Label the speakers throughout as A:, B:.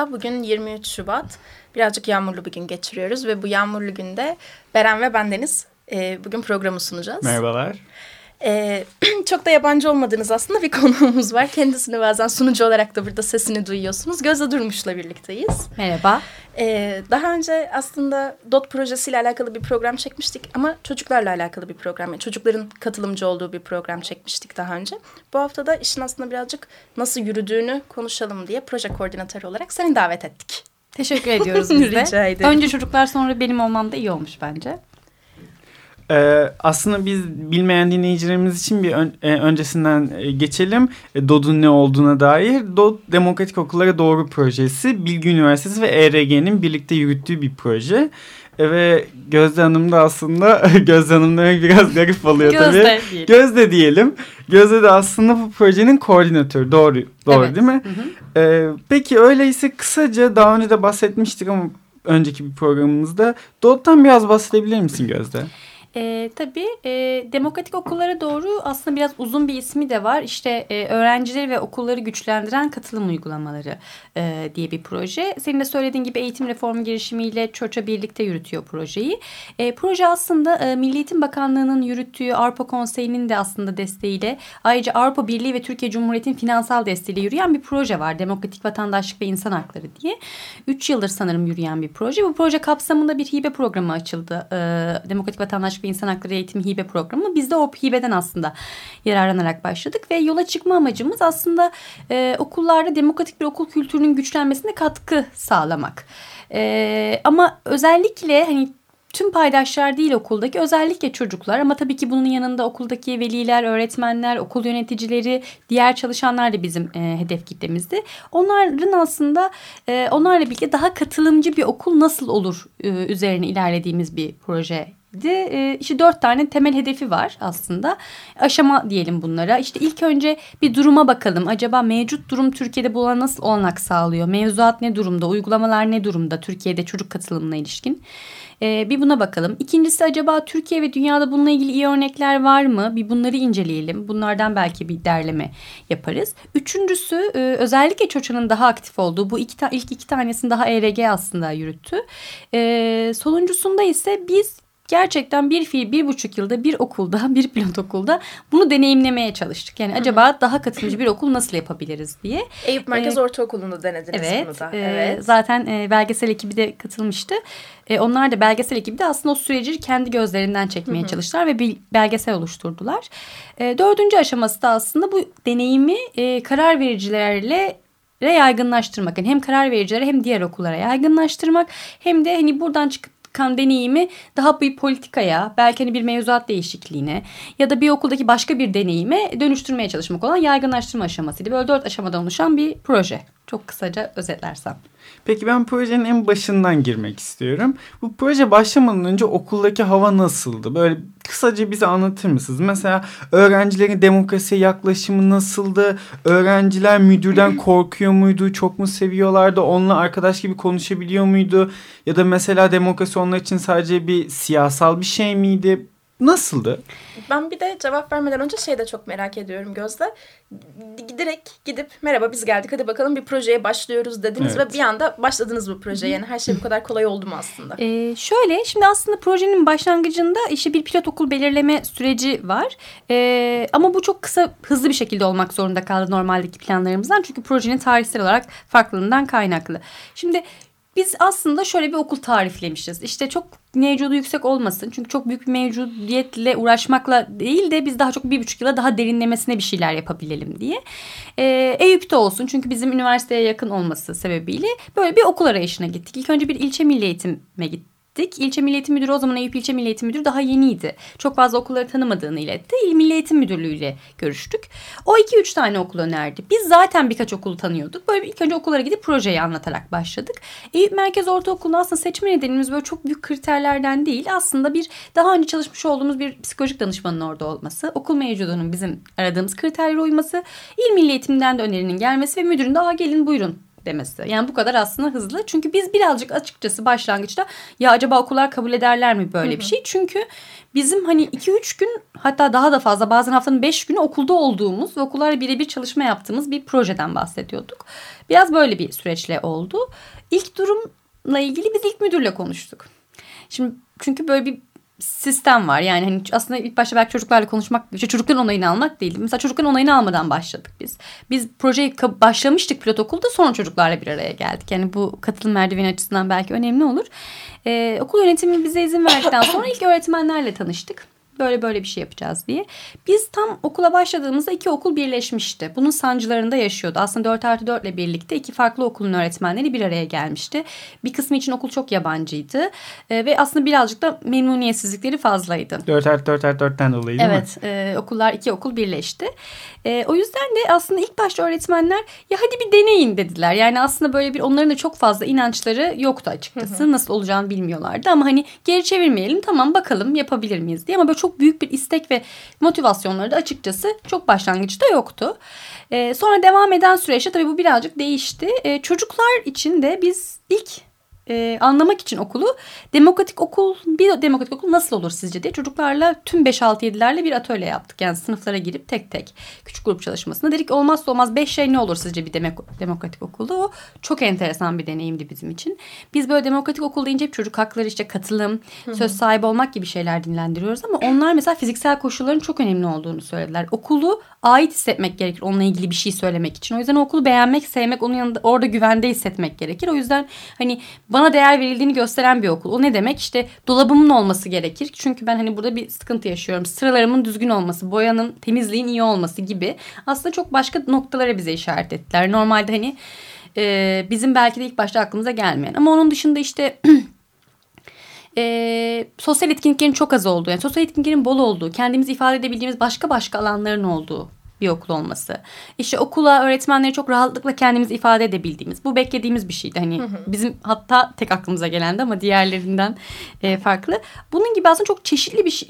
A: Merhaba, bugün 23 Şubat. Birazcık yağmurlu bir gün geçiriyoruz ve bu yağmurlu günde Beren ve bendeniz e, bugün programı sunacağız.
B: Merhabalar.
A: Ee, çok da yabancı olmadığınız aslında bir konuğumuz var. Kendisini bazen sunucu olarak da burada sesini duyuyorsunuz. Gözde Durmuş'la birlikteyiz.
C: Merhaba.
A: Ee, daha önce aslında DOT projesiyle alakalı bir program çekmiştik ama çocuklarla alakalı bir program. Yani çocukların katılımcı olduğu bir program çekmiştik daha önce. Bu hafta da işin aslında birazcık nasıl yürüdüğünü konuşalım diye proje koordinatörü olarak seni davet ettik.
C: Teşekkür ediyoruz biz de.
A: Rica ederim.
C: Önce çocuklar sonra benim olmam da iyi olmuş bence.
B: Ee, aslında biz bilmeyen dinleyicilerimiz için bir ön, e, öncesinden e, geçelim. E, DOD'un ne olduğuna dair. DOD Demokratik Okullara Doğru Projesi, Bilgi Üniversitesi ve ERG'nin birlikte yürüttüğü bir proje. E, ve Gözde Hanım da aslında Gözde Hanım demek biraz garip oluyor
C: Gözde
B: tabii.
C: diyelim.
B: Gözde diyelim. Gözde de aslında bu projenin koordinatörü. Doğru, doğru
C: Evet.
B: değil mi?
C: Hı hı.
B: Ee, peki öyleyse kısaca daha önce de bahsetmiştik ama önceki bir programımızda DOD'dan biraz bahsedebilir misin Gözde?
C: E, tabii e, demokratik okullara doğru aslında biraz uzun bir ismi de var. İşte e, öğrencileri ve okulları güçlendiren katılım uygulamaları e, diye bir proje. Senin de söylediğin gibi eğitim reformu girişimiyle ÇOÇ'a birlikte yürütüyor projeyi. E, proje aslında e, Milli Eğitim Bakanlığı'nın yürüttüğü Avrupa Konseyi'nin de aslında desteğiyle ayrıca Avrupa Birliği ve Türkiye Cumhuriyeti'nin finansal desteğiyle yürüyen bir proje var. Demokratik Vatandaşlık ve İnsan Hakları diye. Üç yıldır sanırım yürüyen bir proje. Bu proje kapsamında bir hibe programı açıldı. E, Demokratik Vatandaşlık ve İnsan Hakları Eğitimi Hibe Programı. Biz de o hibeden aslında yararlanarak başladık ve yola çıkma amacımız aslında e, okullarda demokratik bir okul kültürünün güçlenmesine katkı sağlamak. E, ama özellikle hani tüm paydaşlar değil okuldaki özellikle çocuklar ama tabii ki bunun yanında okuldaki veliler, öğretmenler, okul yöneticileri, diğer çalışanlar da bizim e, hedef kitlemizdi. Onların aslında e, onlarla birlikte daha katılımcı bir okul nasıl olur e, üzerine ilerlediğimiz bir projeydi. E, işte dört tane temel hedefi var aslında. Aşama diyelim bunlara. İşte ilk önce bir duruma bakalım. Acaba mevcut durum Türkiye'de buna nasıl olanak sağlıyor? Mevzuat ne durumda? Uygulamalar ne durumda Türkiye'de çocuk katılımına ilişkin? Ee, bir buna bakalım. İkincisi acaba Türkiye ve dünyada bununla ilgili iyi örnekler var mı? Bir bunları inceleyelim. Bunlardan belki bir derleme yaparız. Üçüncüsü e, özellikle çocuğun daha aktif olduğu bu iki ilk iki tanesini daha ERG aslında yürüttü. Ee, sonuncusunda ise biz gerçekten bir fiil bir buçuk yılda bir okulda bir pilot okulda bunu deneyimlemeye çalıştık. Yani acaba daha katılımcı bir okul nasıl yapabiliriz diye.
A: Eyüp Merkez
C: Ee,
A: Ortaokulu'nda denediniz
C: Evet,
A: bunu da.
C: e,
A: evet.
C: zaten e, belgesel ekibi de katılmıştı. E, onlar da belgesel ekibi de aslında o süreci kendi gözlerinden çekmeye çalıştılar ve bir belgesel oluşturdular. E, dördüncü aşaması da aslında bu deneyimi e, karar vericilerle ve yaygınlaştırmak. Yani hem karar vericilere hem diğer okullara yaygınlaştırmak hem de hani buradan çıkıp çıkan deneyimi daha bir politikaya belki hani bir mevzuat değişikliğine ya da bir okuldaki başka bir deneyime dönüştürmeye çalışmak olan yaygınlaştırma aşamasıydı. Böyle dört aşamadan oluşan bir proje. Çok kısaca özetlersem.
B: Peki ben projenin en başından girmek istiyorum. Bu proje başlamadan önce okuldaki hava nasıldı? Böyle kısaca bize anlatır mısınız? Mesela öğrencilerin demokrasiye yaklaşımı nasıldı? Öğrenciler müdürden korkuyor muydu? Çok mu seviyorlardı? Onunla arkadaş gibi konuşabiliyor muydu? Ya da mesela demokrasi onlar için sadece bir siyasal bir şey miydi? Nasıldı?
A: Ben bir de cevap vermeden önce şey de çok merak ediyorum Gözde. Direkt gidip merhaba biz geldik hadi bakalım bir projeye başlıyoruz dediniz
B: Evet.
A: ve bir anda başladınız bu projeye. Yani her şey bu kadar kolay oldu mu aslında?
C: Ee, şöyle şimdi aslında projenin başlangıcında işte bir pilot okul belirleme süreci var. Ee, ama bu çok kısa hızlı bir şekilde olmak zorunda kaldı normaldeki planlarımızdan. Çünkü projenin tarihsel olarak farklılığından kaynaklı. Şimdi biz aslında şöyle bir okul tariflemişiz. İşte çok mevcudu yüksek olmasın. Çünkü çok büyük bir mevcudiyetle uğraşmakla değil de biz daha çok bir buçuk yıla daha derinlemesine bir şeyler yapabilelim diye. Ee, Eyüp'te olsun çünkü bizim üniversiteye yakın olması sebebiyle böyle bir okul arayışına gittik. İlk önce bir ilçe milli eğitime gittik gittik. İlçe Milli Eğitim Müdürü o zaman Eyüp İlçe Milli Eğitim Müdürü daha yeniydi. Çok fazla okulları tanımadığını iletti. İl Milli Müdürlüğü ile görüştük. O iki üç tane okul önerdi. Biz zaten birkaç okulu tanıyorduk. Böyle ilk önce okullara gidip projeyi anlatarak başladık. Eyüp Merkez Ortaokulu'nda aslında seçme nedenimiz böyle çok büyük kriterlerden değil. Aslında bir daha önce çalışmış olduğumuz bir psikolojik danışmanın orada olması. Okul mevcudunun bizim aradığımız kriterlere uyması. İl Milli de önerinin gelmesi ve müdürün de gelin buyurun demesi. Yani bu kadar aslında hızlı. Çünkü biz birazcık açıkçası başlangıçta ya acaba okullar kabul ederler mi böyle bir şey? Çünkü bizim hani 2-3 gün hatta daha da fazla bazen haftanın 5 günü okulda olduğumuz ve okullarla birebir çalışma yaptığımız bir projeden bahsediyorduk. Biraz böyle bir süreçle oldu. İlk durumla ilgili biz ilk müdürle konuştuk. Şimdi çünkü böyle bir sistem var. Yani hani aslında ilk başta belki çocuklarla konuşmak, işte çocukların onayını almak değil. Mesela çocukların onayını almadan başladık biz. Biz projeyi başlamıştık pilot okulda sonra çocuklarla bir araya geldik. Yani bu katılım merdiveni açısından belki önemli olur. Ee, okul yönetimi bize izin verdikten sonra ilk öğretmenlerle tanıştık böyle böyle bir şey yapacağız diye. Biz tam okula başladığımızda iki okul birleşmişti. Bunun sancılarında yaşıyordu. Aslında 4 artı 4 ile birlikte iki farklı okulun öğretmenleri bir araya gelmişti. Bir kısmı için okul çok yabancıydı. E, ve aslında birazcık da memnuniyetsizlikleri fazlaydı.
B: 4 artı 4 artı 4'ten dolayı değil
C: evet, mi? Evet. okullar iki okul birleşti. E, o yüzden de aslında ilk başta öğretmenler ya hadi bir deneyin dediler. Yani aslında böyle bir onların da çok fazla inançları yoktu açıkçası. Hı hı. Nasıl olacağını bilmiyorlardı ama hani geri çevirmeyelim tamam bakalım yapabilir miyiz diye. Ama böyle çok büyük bir istek ve motivasyonları da açıkçası çok başlangıçta yoktu. E, sonra devam eden süreçte tabii bu birazcık değişti. E, çocuklar için de biz ilk e, anlamak için okulu demokratik okul bir demokratik okul nasıl olur sizce diye çocuklarla tüm 5-6-7'lerle bir atölye yaptık. Yani sınıflara girip tek tek küçük grup çalışmasında dedik olmazsa olmaz 5 şey ne olur sizce bir demok demokratik okulda o çok enteresan bir deneyimdi bizim için. Biz böyle demokratik okul deyince hep çocuk hakları işte katılım, Hı -hı. söz sahibi olmak gibi şeyler dinlendiriyoruz ama onlar mesela fiziksel koşulların çok önemli olduğunu söylediler. Okulu ait hissetmek gerekir onunla ilgili bir şey söylemek için. O yüzden okulu beğenmek, sevmek, onun yanında orada güvende hissetmek gerekir. O yüzden hani bana değer verildiğini gösteren bir okul. O ne demek? İşte dolabımın olması gerekir. Çünkü ben hani burada bir sıkıntı yaşıyorum. Sıralarımın düzgün olması, boyanın, temizliğin iyi olması gibi. Aslında çok başka noktalara bize işaret ettiler. Normalde hani e, bizim belki de ilk başta aklımıza gelmeyen. Ama onun dışında işte e, sosyal etkinliklerin çok az olduğu, yani sosyal etkinliklerin bol olduğu, kendimizi ifade edebildiğimiz başka başka alanların olduğu bir okul olması. İşte okula öğretmenleri çok rahatlıkla kendimizi ifade edebildiğimiz. Bu beklediğimiz bir şeydi. Hani hı hı. bizim hatta tek aklımıza gelendi ama diğerlerinden e, farklı. Bunun gibi aslında çok çeşitli bir şey,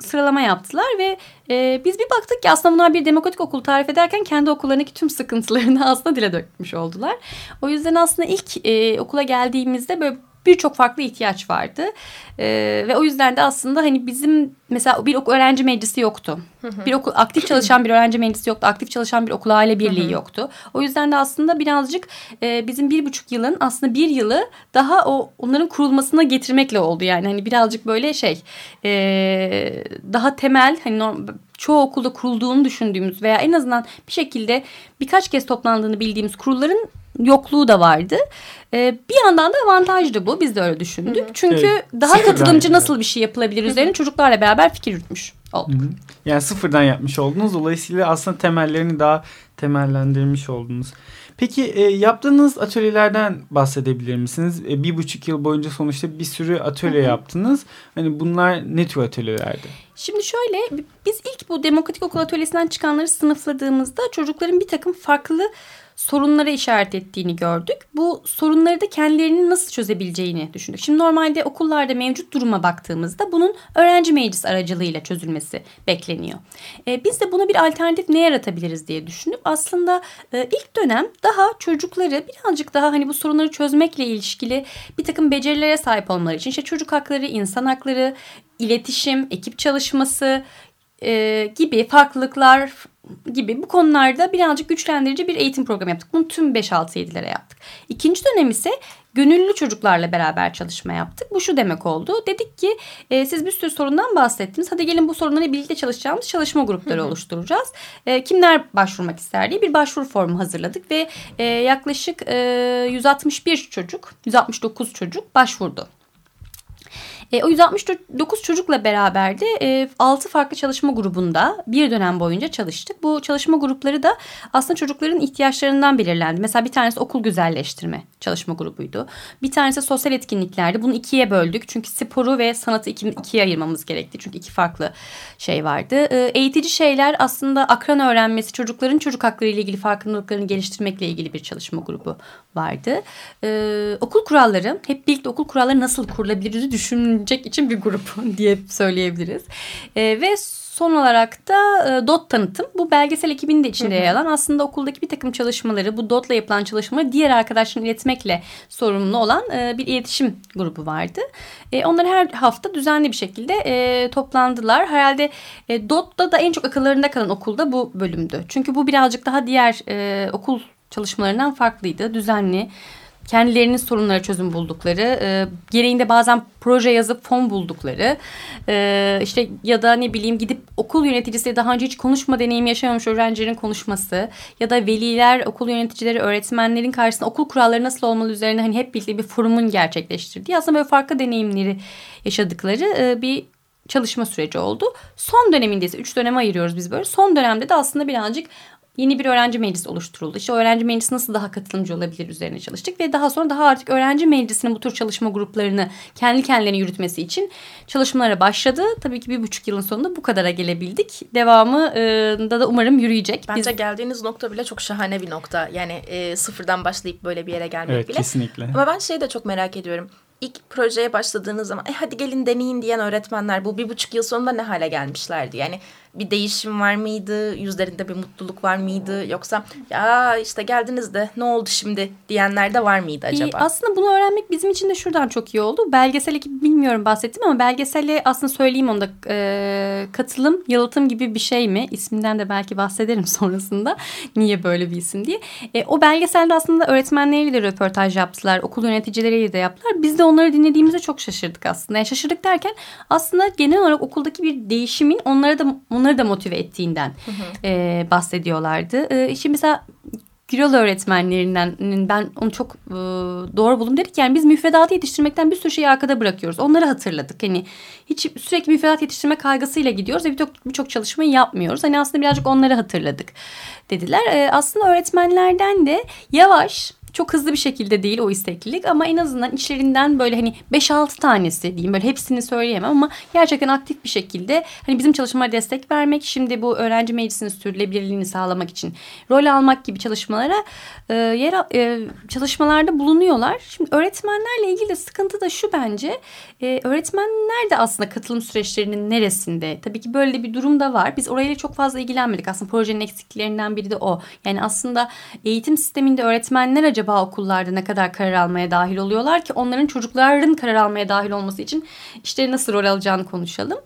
C: sıralama yaptılar ve e, biz bir baktık ki aslında bunlar bir demokratik okul tarif ederken kendi okullarındaki tüm sıkıntılarını aslında dile dökmüş oldular. O yüzden aslında ilk e, okula geldiğimizde böyle birçok farklı ihtiyaç vardı. Ee, ve o yüzden de aslında hani bizim mesela bir okul öğrenci meclisi yoktu. Bir okul aktif çalışan bir öğrenci meclisi yoktu. Aktif çalışan bir okul aile birliği yoktu. O yüzden de aslında birazcık e, bizim bir buçuk yılın aslında bir yılı daha o onların kurulmasına getirmekle oldu. Yani hani birazcık böyle şey e, daha temel hani norm, çoğu okulda kurulduğunu düşündüğümüz veya en azından bir şekilde birkaç kez toplandığını bildiğimiz kurulların yokluğu da vardı. Ee, bir yandan da avantajdı bu. Biz de öyle düşündük. Hı hı. Çünkü evet, daha katılımcı nasıl bir şey yapılabilir üzerine çocuklarla beraber fikir yürütmüş olduk. Hı hı.
B: Yani sıfırdan yapmış oldunuz. Dolayısıyla aslında temellerini daha temellendirmiş oldunuz. Peki e, yaptığınız atölyelerden bahsedebilir misiniz? E, bir buçuk yıl boyunca sonuçta bir sürü atölye Hı -hı. yaptınız. Hani bunlar ne tür atölyelerdi?
C: Şimdi şöyle biz ilk bu demokratik okul atölyesinden çıkanları sınıfladığımızda çocukların bir takım farklı sorunlara işaret ettiğini gördük. Bu sorunları da kendilerinin nasıl çözebileceğini düşündük. Şimdi normalde okullarda mevcut duruma baktığımızda bunun öğrenci meclis aracılığıyla çözülmesi bekleniyor. E, biz de buna bir alternatif ne yaratabiliriz diye düşünüp aslında e, ilk dönem daha çocukları birazcık daha hani bu sorunları çözmekle ilişkili bir takım becerilere sahip olmaları için işte çocuk hakları, insan hakları, iletişim, ekip çalışması e, gibi farklılıklar gibi bu konularda birazcık güçlendirici bir eğitim programı yaptık. Bunu tüm 5-6-7'lere yaptık. İkinci dönem ise gönüllü çocuklarla beraber çalışma yaptık. Bu şu demek oldu. Dedik ki e, siz bir sürü sorundan bahsettiniz. Hadi gelin bu sorunları birlikte çalışacağımız çalışma grupları oluşturacağız. E, kimler başvurmak ister diye bir başvuru formu hazırladık ve e, yaklaşık e, 161 çocuk, 169 çocuk başvurdu. E, o 169 çocukla beraber de e, 6 farklı çalışma grubunda bir dönem boyunca çalıştık. Bu çalışma grupları da aslında çocukların ihtiyaçlarından belirlendi. Mesela bir tanesi okul güzelleştirme çalışma grubuydu. Bir tanesi sosyal etkinliklerdi. Bunu ikiye böldük. Çünkü sporu ve sanatı iki, ikiye ayırmamız gerekti. Çünkü iki farklı şey vardı. E, eğitici şeyler aslında akran öğrenmesi, çocukların çocuk hakları ile ilgili farkındalıklarını geliştirmekle ilgili bir çalışma grubu vardı. E, okul kuralları, hep birlikte okul kuralları nasıl kurulabilir düşünecek için bir grup diye söyleyebiliriz. E, ve Son olarak da e, DOT tanıtım. Bu belgesel ekibinin de içinde yer alan aslında okuldaki bir takım çalışmaları, bu DOT'la yapılan çalışmaları diğer arkadaşların iletmekle sorumlu olan e, bir iletişim grubu vardı. E, onlar her hafta düzenli bir şekilde e, toplandılar. Herhalde e, DOT'ta da en çok akıllarında kalan okulda bu bölümdü. Çünkü bu birazcık daha diğer e, okul çalışmalarından farklıydı. Düzenli kendilerinin sorunlara çözüm buldukları, e, gereğinde bazen proje yazıp fon buldukları, e, işte ya da ne bileyim gidip okul yöneticisiyle daha önce hiç konuşma deneyimi yaşamamış öğrencilerin konuşması ya da veliler, okul yöneticileri, öğretmenlerin karşısında okul kuralları nasıl olmalı üzerine hani hep birlikte bir forumun gerçekleştirdiği aslında böyle farklı deneyimleri yaşadıkları e, bir çalışma süreci oldu. Son döneminde ise üç döneme ayırıyoruz biz böyle. Son dönemde de aslında birazcık yeni bir öğrenci meclisi oluşturuldu. İşte öğrenci meclisi nasıl daha katılımcı olabilir üzerine çalıştık ve daha sonra daha artık öğrenci meclisinin bu tür çalışma gruplarını kendi kendilerine yürütmesi için çalışmalara başladı. Tabii ki bir buçuk yılın sonunda bu kadara gelebildik. Devamı da da umarım yürüyecek.
A: Bence Biz... geldiğiniz nokta bile çok şahane bir nokta. Yani e, sıfırdan başlayıp böyle bir yere gelmek
B: evet,
A: bile.
B: Kesinlikle.
A: Ama ben şeyi de çok merak ediyorum ilk projeye başladığınız zaman e, hadi gelin deneyin diyen öğretmenler bu bir buçuk yıl sonunda ne hale gelmişlerdi? Yani bir değişim var mıydı? Yüzlerinde bir mutluluk var mıydı? Yoksa ya işte geldiniz de ne oldu şimdi diyenler de var mıydı acaba?
C: Ee, aslında bunu öğrenmek bizim için de şuradan çok iyi oldu. Belgesel ekibi bilmiyorum bahsettim ama belgeselle aslında söyleyeyim onda e, katılım, yalıtım gibi bir şey mi? İsminden de belki bahsederim sonrasında. Niye böyle bir isim diye. E, o belgeselde aslında öğretmenleriyle de röportaj yaptılar. Okul yöneticileriyle de yaptılar. Biz de onları dinlediğimizde çok şaşırdık aslında. Yani şaşırdık derken aslında genel olarak okuldaki bir değişimin onlara da onları da motive ettiğinden hı hı. E, bahsediyorlardı. E, şimdi mesela Gürol öğretmenlerinden ben onu çok e, doğru buldum. Dedik yani biz müfredatı yetiştirmekten bir sürü şeyi arkada bırakıyoruz. Onları hatırladık. Hani hiç sürekli müfredat yetiştirme kaygısıyla gidiyoruz ve birçok birçok çalışmayı yapmıyoruz. Hani aslında birazcık onları hatırladık dediler. E, aslında öğretmenlerden de yavaş çok hızlı bir şekilde değil o isteklilik ama en azından içlerinden böyle hani 5-6 tanesi diyeyim böyle hepsini söyleyemem ama gerçekten aktif bir şekilde hani bizim çalışmalara destek vermek şimdi bu öğrenci meclisinin sürdürülebilirliğini sağlamak için rol almak gibi çalışmalara e, yer e, çalışmalarda bulunuyorlar. Şimdi öğretmenlerle ilgili de sıkıntı da şu bence e, öğretmenler de aslında katılım süreçlerinin neresinde? Tabii ki böyle bir durum da var. Biz orayla çok fazla ilgilenmedik. Aslında projenin eksiklerinden biri de o. Yani aslında eğitim sisteminde öğretmenler acaba acaba okullarda ne kadar karar almaya dahil oluyorlar ki onların çocukların karar almaya dahil olması için işte nasıl rol alacağını konuşalım.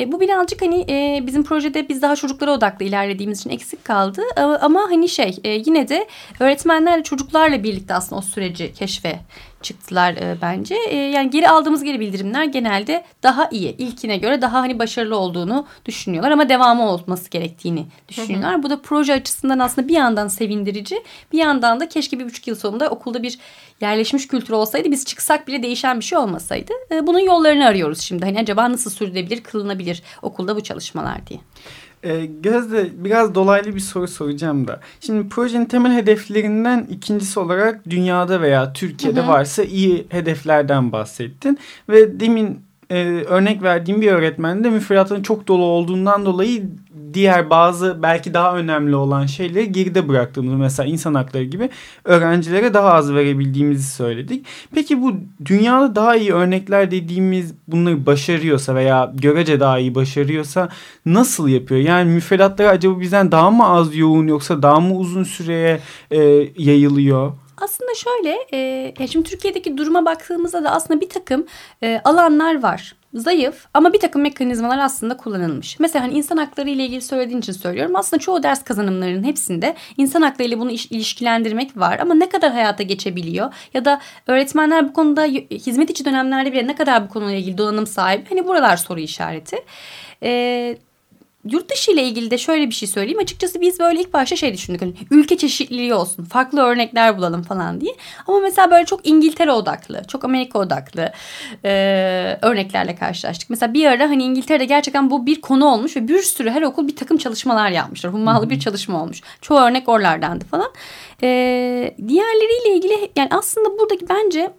C: E, bu birazcık hani e, bizim projede biz daha çocuklara odaklı ilerlediğimiz için eksik kaldı. E, ama hani şey e, yine de öğretmenlerle çocuklarla birlikte aslında o süreci keşfe çıktılar e, bence. E, yani geri aldığımız geri bildirimler genelde daha iyi. İlkine göre daha hani başarılı olduğunu düşünüyorlar ama devamı olması gerektiğini düşünüyorlar. Hı hı. Bu da proje açısından aslında bir yandan sevindirici, bir yandan da keşke bir buçuk yıl sonunda okulda bir yerleşmiş kültür olsaydı biz çıksak bile değişen bir şey olmasaydı. E, bunun yollarını arıyoruz şimdi. Hani acaba nasıl sürdürülebilir, kılınabilir okulda bu çalışmalar diye.
B: E, Gözde biraz dolaylı bir soru soracağım da. Şimdi projenin temel hedeflerinden ikincisi olarak dünyada veya Türkiye'de hı hı. varsa iyi hedeflerden bahsettin. Ve demin e, örnek verdiğim bir öğretmen de müfredatının çok dolu olduğundan dolayı diğer bazı belki daha önemli olan şeyleri geride bıraktığımız mesela insan hakları gibi öğrencilere daha az verebildiğimizi söyledik. Peki bu dünyada daha iyi örnekler dediğimiz bunları başarıyorsa veya görece daha iyi başarıyorsa nasıl yapıyor? Yani müfredatları acaba bizden daha mı az yoğun yoksa daha mı uzun süreye e, yayılıyor?
C: Aslında şöyle, e, şimdi Türkiye'deki duruma baktığımızda da aslında bir takım e, alanlar var zayıf ama bir takım mekanizmalar aslında kullanılmış. Mesela hani insan hakları ile ilgili söylediğin için söylüyorum. Aslında çoğu ders kazanımlarının hepsinde insan hakları ile bunu ilişkilendirmek var ama ne kadar hayata geçebiliyor ya da öğretmenler bu konuda hizmet içi dönemlerde bile ne kadar bu konuyla ilgili donanım sahibi hani buralar soru işareti. Ee, yurt dışı ile ilgili de şöyle bir şey söyleyeyim. Açıkçası biz böyle ilk başta şey düşündük. Hani ülke çeşitliliği olsun. Farklı örnekler bulalım falan diye. Ama mesela böyle çok İngiltere odaklı, çok Amerika odaklı e, örneklerle karşılaştık. Mesela bir ara hani İngiltere'de gerçekten bu bir konu olmuş ve bir sürü her okul bir takım çalışmalar yapmışlar. Hummalı bir çalışma olmuş. Çoğu örnek oralardandı falan. E, diğerleriyle ilgili yani aslında buradaki bence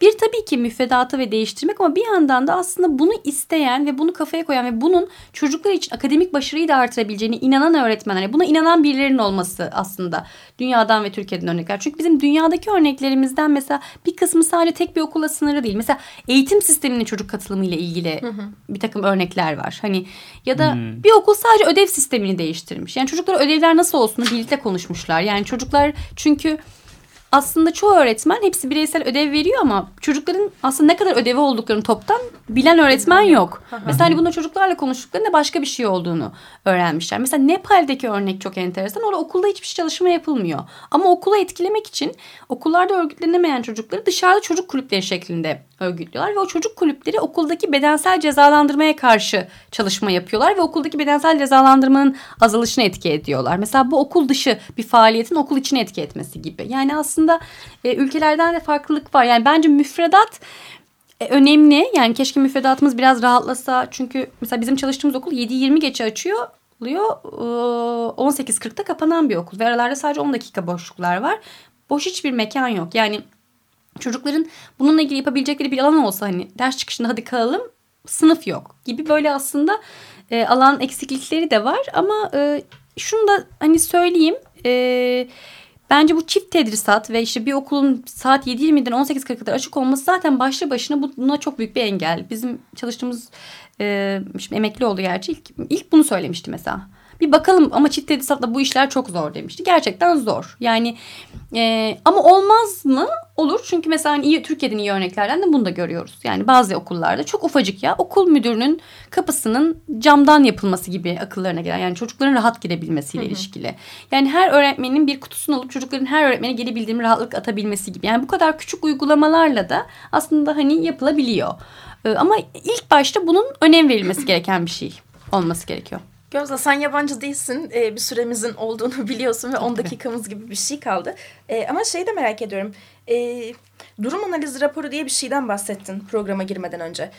C: bir tabii ki müfredatı ve değiştirmek ama bir yandan da aslında bunu isteyen ve bunu kafaya koyan ve bunun çocuklar için akademik başarıyı da artırabileceğini inanan öğretmenler, buna inanan birilerinin olması aslında dünyadan ve Türkiye'den örnekler. Çünkü bizim dünyadaki örneklerimizden mesela bir kısmı sadece tek bir okula sınırı değil. Mesela eğitim sisteminin çocuk katılımı ile ilgili hı hı. bir takım örnekler var. Hani ya da hmm. bir okul sadece ödev sistemini değiştirmiş. Yani çocuklar ödevler nasıl olsun birlikte konuşmuşlar. Yani çocuklar çünkü aslında çoğu öğretmen hepsi bireysel ödev veriyor ama çocukların aslında ne kadar ödevi olduklarını toptan bilen öğretmen yok. Mesela hani bunda çocuklarla konuştuklarında başka bir şey olduğunu öğrenmişler. Mesela Nepal'deki örnek çok enteresan. Orada okulda hiçbir çalışma yapılmıyor. Ama okula etkilemek için okullarda örgütlenemeyen çocukları dışarıda çocuk kulüpleri şeklinde örgütlüyorlar ve o çocuk kulüpleri okuldaki bedensel cezalandırmaya karşı çalışma yapıyorlar ve okuldaki bedensel cezalandırmanın azalışına etki ediyorlar. Mesela bu okul dışı bir faaliyetin okul içine etki etmesi gibi. Yani aslında e, ülkelerden de farklılık var. Yani bence müfredat e, önemli. Yani keşke müfredatımız biraz rahatlasa. Çünkü mesela bizim çalıştığımız okul 7-20 geçe açıyor oluyor. 18.40'da kapanan bir okul ve aralarda sadece 10 dakika boşluklar var. Boş hiçbir mekan yok. Yani çocukların bununla ilgili yapabilecekleri bir alan olsa hani ders çıkışında hadi kalalım sınıf yok gibi böyle aslında e, alan eksiklikleri de var ama e, şunu da hani söyleyeyim e, bence bu çift tedrisat ve işte bir okulun saat 7.20'den 18.40'a kadar açık olması zaten başlı başına buna çok büyük bir engel. Bizim çalıştığımız e, şimdi emekli oldu gerçi ilk, ilk bunu söylemişti mesela. Bir bakalım ama çift tedrisatla bu işler çok zor demişti. Gerçekten zor. Yani e, ama olmaz mı? Olur. Çünkü mesela hani iyi, Türkiye'den iyi örneklerden de bunu da görüyoruz. Yani bazı okullarda çok ufacık ya okul müdürünün kapısının camdan yapılması gibi akıllarına gelen. Yani çocukların rahat girebilmesiyle hı hı. ilişkili. Yani her öğretmenin bir kutusunu alıp çocukların her öğretmene geri bildirim rahatlık atabilmesi gibi. Yani bu kadar küçük uygulamalarla da aslında hani yapılabiliyor. Ee, ama ilk başta bunun önem verilmesi gereken bir şey olması gerekiyor.
A: Gözde sen yabancı değilsin. Ee, bir süremizin olduğunu biliyorsun ve 10 dakikamız gibi bir şey kaldı. Ee, ama şeyi de merak ediyorum. Ee, durum analizi raporu diye bir şeyden bahsettin programa girmeden önce.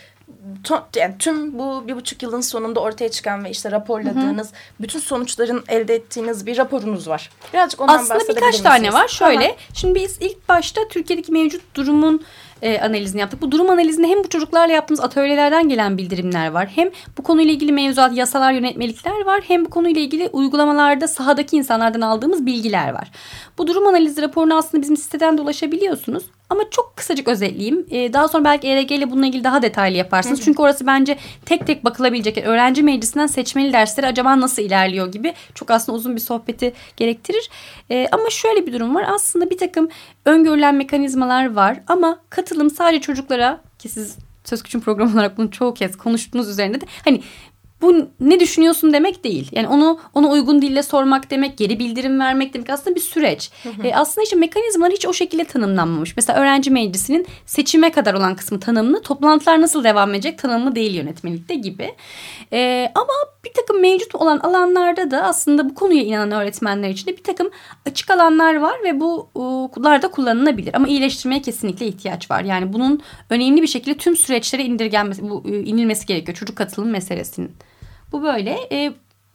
A: Yani tüm bu bir buçuk yılın sonunda ortaya çıkan ve işte raporladığınız hı hı. bütün sonuçların elde ettiğiniz bir raporunuz var.
C: Birazcık ondan Aslında birkaç tane var. Şöyle. Aha. Şimdi biz ilk başta Türkiye'deki mevcut durumun e, analizini yaptık. Bu durum analizinde hem bu çocuklarla yaptığımız atölyelerden gelen bildirimler var. Hem bu konuyla ilgili mevzuat, yasalar, yönetmelikler var. Hem bu konuyla ilgili uygulamalarda sahadaki insanlardan aldığımız bilgiler var. Bu durum analizi raporunu aslında bizim siteden de ulaşabiliyorsunuz. Ama çok kısacık özetleyeyim. Ee, daha sonra belki ERG ile bununla ilgili daha detaylı yaparsınız. Hı hı. Çünkü orası bence tek tek bakılabilecek. Yani öğrenci meclisinden seçmeli dersleri acaba nasıl ilerliyor gibi çok aslında uzun bir sohbeti gerektirir. Ee, ama şöyle bir durum var. Aslında bir takım öngörülen mekanizmalar var. Ama katılım sadece çocuklara ki siz Söz Küçüm programı olarak bunu çoğu kez konuştuğunuz üzerinde de hani bu ne düşünüyorsun demek değil. Yani onu ona uygun dille sormak demek, geri bildirim vermek demek aslında bir süreç. Hı hı. E, aslında işte mekanizmalar hiç o şekilde tanımlanmamış. Mesela öğrenci meclisinin seçime kadar olan kısmı tanımlı, toplantılar nasıl devam edecek tanımlı değil yönetmelikte gibi. E, ama bir takım mevcut olan alanlarda da aslında bu konuya inanan öğretmenler için de bir takım açık alanlar var ve bu da kullanılabilir. Ama iyileştirmeye kesinlikle ihtiyaç var. Yani bunun önemli bir şekilde tüm süreçlere indirgenmesi, bu, inilmesi gerekiyor. Çocuk katılım meselesinin. Bu böyle. E,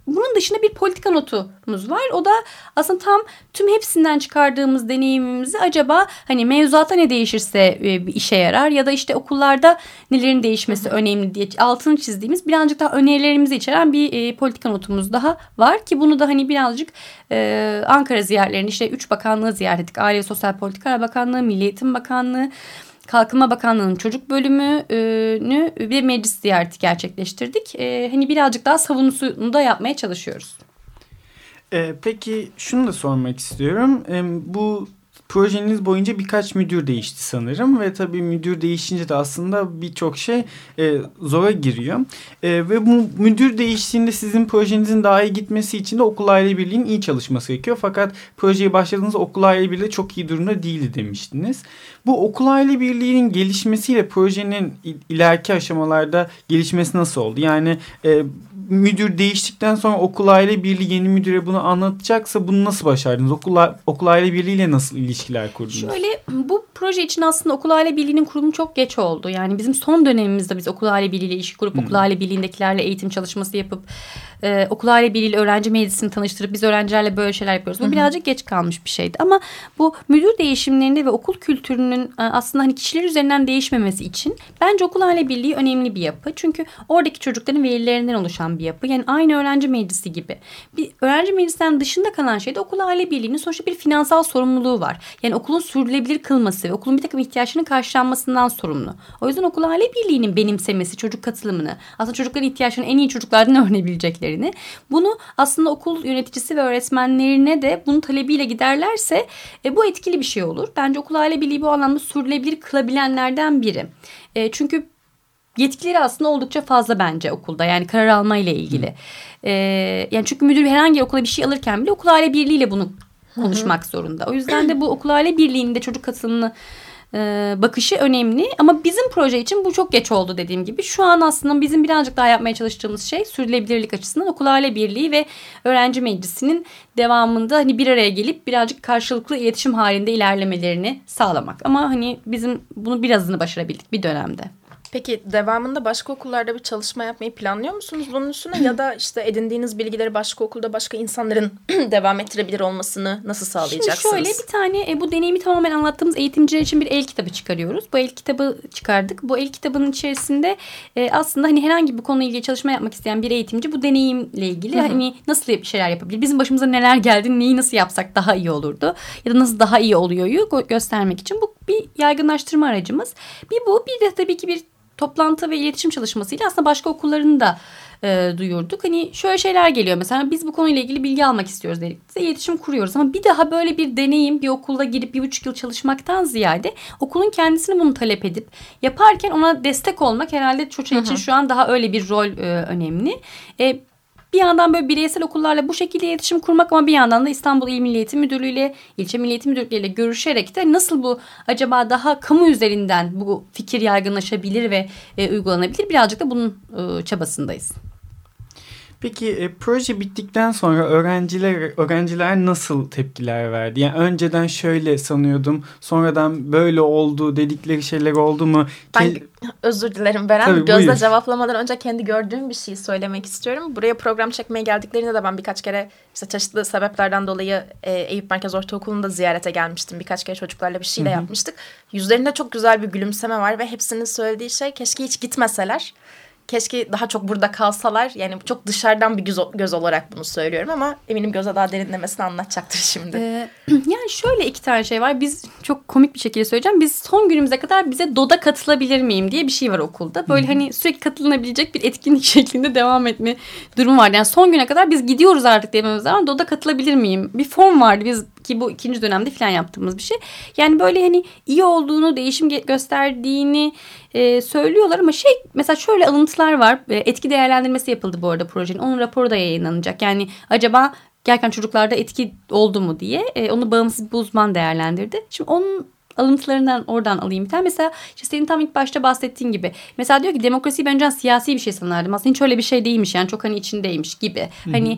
C: bunun dışında bir politika notumuz var. O da aslında tam tüm hepsinden çıkardığımız deneyimimizi acaba hani mevzuatta ne değişirse e, bir işe yarar ya da işte okullarda nelerin değişmesi hı hı. önemli diye altını çizdiğimiz birazcık daha önerilerimizi içeren bir e, politika notumuz daha var ki bunu da hani birazcık e, Ankara ziyaretlerini işte üç bakanlığı ziyaret ettik. Aile ve Sosyal Politikalar Bakanlığı, Milli Eğitim Bakanlığı, Kalkınma Bakanlığı'nın çocuk bölümünü bir meclis ziyareti gerçekleştirdik. E, hani birazcık daha savunusunu da yapmaya çalışıyoruz.
B: E, peki şunu da sormak istiyorum. E, bu projeniz boyunca birkaç müdür değişti sanırım ve tabii müdür değişince de aslında birçok şey e, zora giriyor. Ve bu müdür değiştiğinde sizin projenizin daha iyi gitmesi için de okul aile birliğinin iyi çalışması gerekiyor. Fakat projeye başladığınızda okul aile birliği çok iyi durumda değildi demiştiniz. Bu okul aile birliğinin gelişmesiyle projenin ileriki aşamalarda gelişmesi nasıl oldu? Yani e, müdür değiştikten sonra okul aile birliği yeni müdüre bunu anlatacaksa bunu nasıl başardınız? Okul, okul aile birliğiyle nasıl ilişkiler kurdunuz?
C: Şöyle bu proje için aslında okul aile birliğinin kurulumu çok geç oldu. Yani bizim son dönemimizde biz okul aile birliğiyle ilişki kurup hmm. okul aile birliğindekilerle eğitim çalışması yapıp e, okul aile birliği öğrenci meclisini tanıştırıp biz öğrencilerle böyle şeyler yapıyoruz. Bu birazcık geç kalmış bir şeydi ama bu müdür değişimlerinde ve okul kültürünün e, aslında hani kişiler üzerinden değişmemesi için bence okul aile birliği önemli bir yapı. Çünkü oradaki çocukların velilerinden oluşan bir yapı. Yani aynı öğrenci meclisi gibi. Bir öğrenci meclisinden dışında kalan şey de okul aile birliğinin sonuçta bir finansal sorumluluğu var. Yani okulun sürdürülebilir kılması ve okulun bir takım ihtiyaçlarının karşılanmasından sorumlu. O yüzden okul aile birliğinin benimsemesi, çocuk katılımını, aslında çocukların ihtiyaçlarını en iyi çocuklardan öğrenebileceklerini, bunu aslında okul yöneticisi ve öğretmenlerine de bunun talebiyle giderlerse e, bu etkili bir şey olur. Bence okul aile birliği bu anlamda sürdürülebilir kılabilenlerden biri. E, çünkü yetkileri aslında oldukça fazla bence okulda yani karar alma ile ilgili. Ee, yani çünkü müdür herhangi okula bir şey alırken bile okul aile birliğiyle bunu konuşmak zorunda. O yüzden de bu okul aile birliğinde çocuk katılımını e, bakışı önemli. Ama bizim proje için bu çok geç oldu dediğim gibi. Şu an aslında bizim birazcık daha yapmaya çalıştığımız şey sürdürülebilirlik açısından okul aile birliği ve öğrenci meclisinin devamında hani bir araya gelip birazcık karşılıklı iletişim halinde ilerlemelerini sağlamak. Ama hani bizim bunu birazını başarabildik bir dönemde.
A: Peki devamında başka okullarda bir çalışma yapmayı planlıyor musunuz bunun üstüne ya da işte edindiğiniz bilgileri başka okulda başka insanların devam ettirebilir olmasını nasıl sağlayacaksınız?
C: Şimdi şöyle bir tane e, bu deneyimi tamamen anlattığımız eğitimciler için bir el kitabı çıkarıyoruz. Bu el kitabı çıkardık. Bu el kitabının içerisinde e, aslında hani herhangi bir konuyla ilgili çalışma yapmak isteyen bir eğitimci bu deneyimle ilgili Hı-hı. hani nasıl bir şeyler yapabilir? Bizim başımıza neler geldi? Neyi nasıl yapsak daha iyi olurdu? Ya da nasıl daha iyi oluyor göstermek için bu bir yaygınlaştırma aracımız. Bir bu bir de tabii ki bir toplantı ve iletişim çalışmasıyla aslında başka okullarını da e, duyurduk. Hani şöyle şeyler geliyor mesela biz bu konuyla ilgili bilgi almak istiyoruz dedik. Size iletişim kuruyoruz ama bir daha böyle bir deneyim bir okulda girip bir buçuk yıl çalışmaktan ziyade okulun kendisini bunu talep edip yaparken ona destek olmak herhalde çocuk için şu an daha öyle bir rol e, önemli. E, bir yandan böyle bireysel okullarla bu şekilde iletişim kurmak ama bir yandan da İstanbul İl Milli Eğitim Müdürlüğü ile ilçe Milli Eğitim Müdürlüğü ile görüşerek de nasıl bu acaba daha kamu üzerinden bu fikir yaygınlaşabilir ve e, uygulanabilir birazcık da bunun e, çabasındayız.
B: Peki e, proje bittikten sonra öğrenciler öğrenciler nasıl tepkiler verdi? Yani önceden şöyle sanıyordum, sonradan böyle oldu dedikleri şeyler oldu mu?
A: Ben özür dilerim Beren. Tabii, Gözde buyur. cevaplamadan önce kendi gördüğüm bir şeyi söylemek istiyorum. Buraya program çekmeye geldiklerinde de ben birkaç kere işte çeşitli sebeplerden dolayı e, Eyüp Merkez Ortaokulu'nda ziyarete gelmiştim. Birkaç kere çocuklarla bir şeyle yapmıştık. Yüzlerinde çok güzel bir gülümseme var ve hepsinin söylediği şey keşke hiç gitmeseler keşke daha çok burada kalsalar. Yani çok dışarıdan bir göz, göz olarak bunu söylüyorum ama eminim göze daha derinlemesine anlatacaktır şimdi. Ee,
C: yani şöyle iki tane şey var. Biz çok komik bir şekilde söyleyeceğim. Biz son günümüze kadar bize DOD'a katılabilir miyim diye bir şey var okulda. Böyle hani sürekli katılabilecek bir etkinlik şeklinde devam etme durum var. Yani son güne kadar biz gidiyoruz artık dememiz zaman DOD'a katılabilir miyim? Bir form vardı. Biz ki bu ikinci dönemde falan yaptığımız bir şey. Yani böyle hani iyi olduğunu, değişim gösterdiğini e, söylüyorlar ama şey mesela şöyle alıntılar var. E, etki değerlendirmesi yapıldı bu arada projenin. Onun raporu da yayınlanacak. Yani acaba gerçekten çocuklarda etki oldu mu diye e, onu bağımsız bir uzman değerlendirdi. Şimdi onun alıntılarından oradan alayım bir tane. Mesela işte senin tam ilk başta bahsettiğin gibi. Mesela diyor ki demokrasi ben siyasi bir şey sanardım. Aslında hiç öyle bir şey değilmiş yani çok hani içindeymiş gibi. Hı-hı. Hani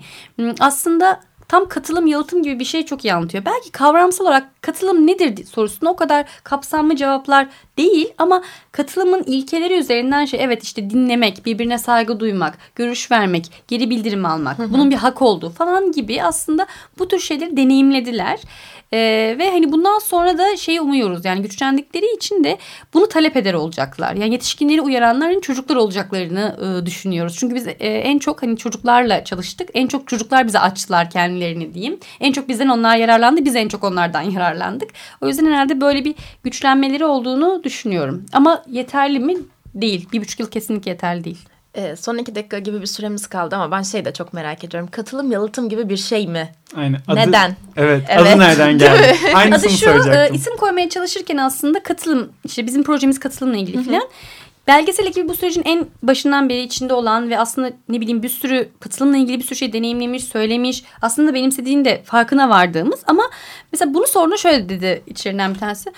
C: aslında tam katılım yalıtım gibi bir şey çok iyi anlatıyor. Belki kavramsal olarak katılım nedir sorusuna o kadar kapsamlı cevaplar değil ama katılımın ilkeleri üzerinden şey evet işte dinlemek, birbirine saygı duymak, görüş vermek, geri bildirim almak, bunun bir hak olduğu falan gibi aslında bu tür şeyleri deneyimlediler. Ee, ve hani bundan sonra da şeyi umuyoruz yani güçlendikleri için de bunu talep eder olacaklar. Yani yetişkinleri uyaranların çocuklar olacaklarını e, düşünüyoruz. Çünkü biz e, en çok hani çocuklarla çalıştık. En çok çocuklar bize açtılar kendilerini diyeyim. En çok bizden onlar yararlandı. Biz en çok onlardan yararlandık. O yüzden herhalde böyle bir güçlenmeleri olduğunu düşünüyorum. Ama yeterli mi? Değil. Bir buçuk yıl kesinlikle yeterli değil.
D: E, son iki dakika gibi bir süremiz kaldı ama ben şey de çok merak ediyorum. Katılım yalıtım gibi bir şey mi?
B: Aynen. Adı,
D: Neden?
B: Evet,
D: Evet.
B: Adı nereden geldi? Aynısını
C: Adı şu
B: soracaktım.
C: e, isim koymaya çalışırken aslında katılım işte bizim projemiz katılımla ilgili filan. Belgesel ekibi bu sürecin en başından beri içinde olan ve aslında ne bileyim bir sürü katılımla ilgili bir sürü şey deneyimlemiş, söylemiş. Aslında benimsediğin de farkına vardığımız ama mesela bunu sorduğunda şöyle dedi içlerinden bir tanesi.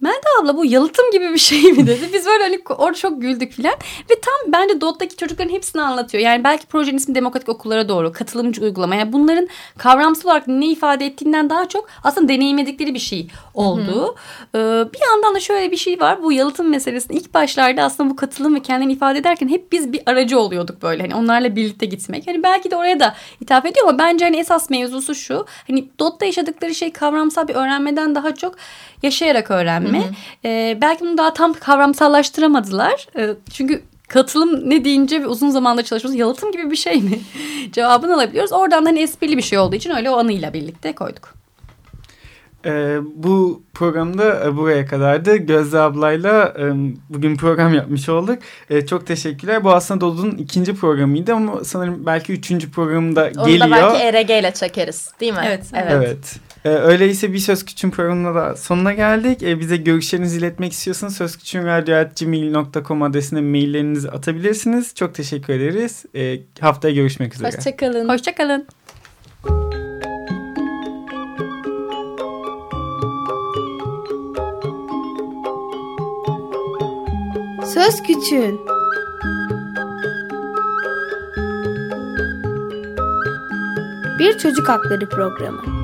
C: Melda abla bu yalıtım gibi bir şey mi dedi. Biz böyle hani orada çok güldük filan. Ve tam bence DOT'taki çocukların hepsini anlatıyor. Yani belki projenin ismi demokratik okullara doğru, katılımcı uygulama. Yani bunların kavramsal olarak ne ifade ettiğinden daha çok aslında deneyimledikleri bir şey olduğu. Ee, bir yandan da şöyle bir şey var. Bu yalıtım meselesinde ilk başlarda aslında bu katılım ve kendini ifade ederken hep biz bir aracı oluyorduk böyle. Hani onlarla birlikte gitmek. Hani belki de oraya da hitap ediyor ama bence hani esas mevzusu şu. Hani DOT'ta yaşadıkları şey kavramsal bir öğrenmeden daha çok yaşayarak öğrenme. Ee, belki bunu daha tam kavramsallaştıramadılar. Ee, çünkü katılım ne deyince ve uzun zamanda çalışıyoruz. Yalıtım gibi bir şey mi? Cevabını alabiliyoruz. Oradan da hani esprili bir şey olduğu için öyle o anıyla birlikte koyduk.
B: Ee, bu programda e, buraya kadardı. Gözde ablayla e, bugün program yapmış olduk. E, çok teşekkürler. Bu aslında Dodu'nun ikinci programıydı ama sanırım belki üçüncü programda
D: Onu
B: geliyor.
D: da belki ERG ile çekeriz değil mi?
C: Evet,
D: Evet.
B: Evet. Ee, öyleyse bir Söz Küçüğün programına da sonuna geldik. Ee, bize görüşlerinizi iletmek istiyorsanız sözküçüğünradyo.gmail.com adresine maillerinizi atabilirsiniz. Çok teşekkür ederiz. Ee, haftaya görüşmek üzere.
D: Hoşçakalın.
C: Hoşçakalın.
E: Söz Küçüğün Bir Çocuk Hakları Programı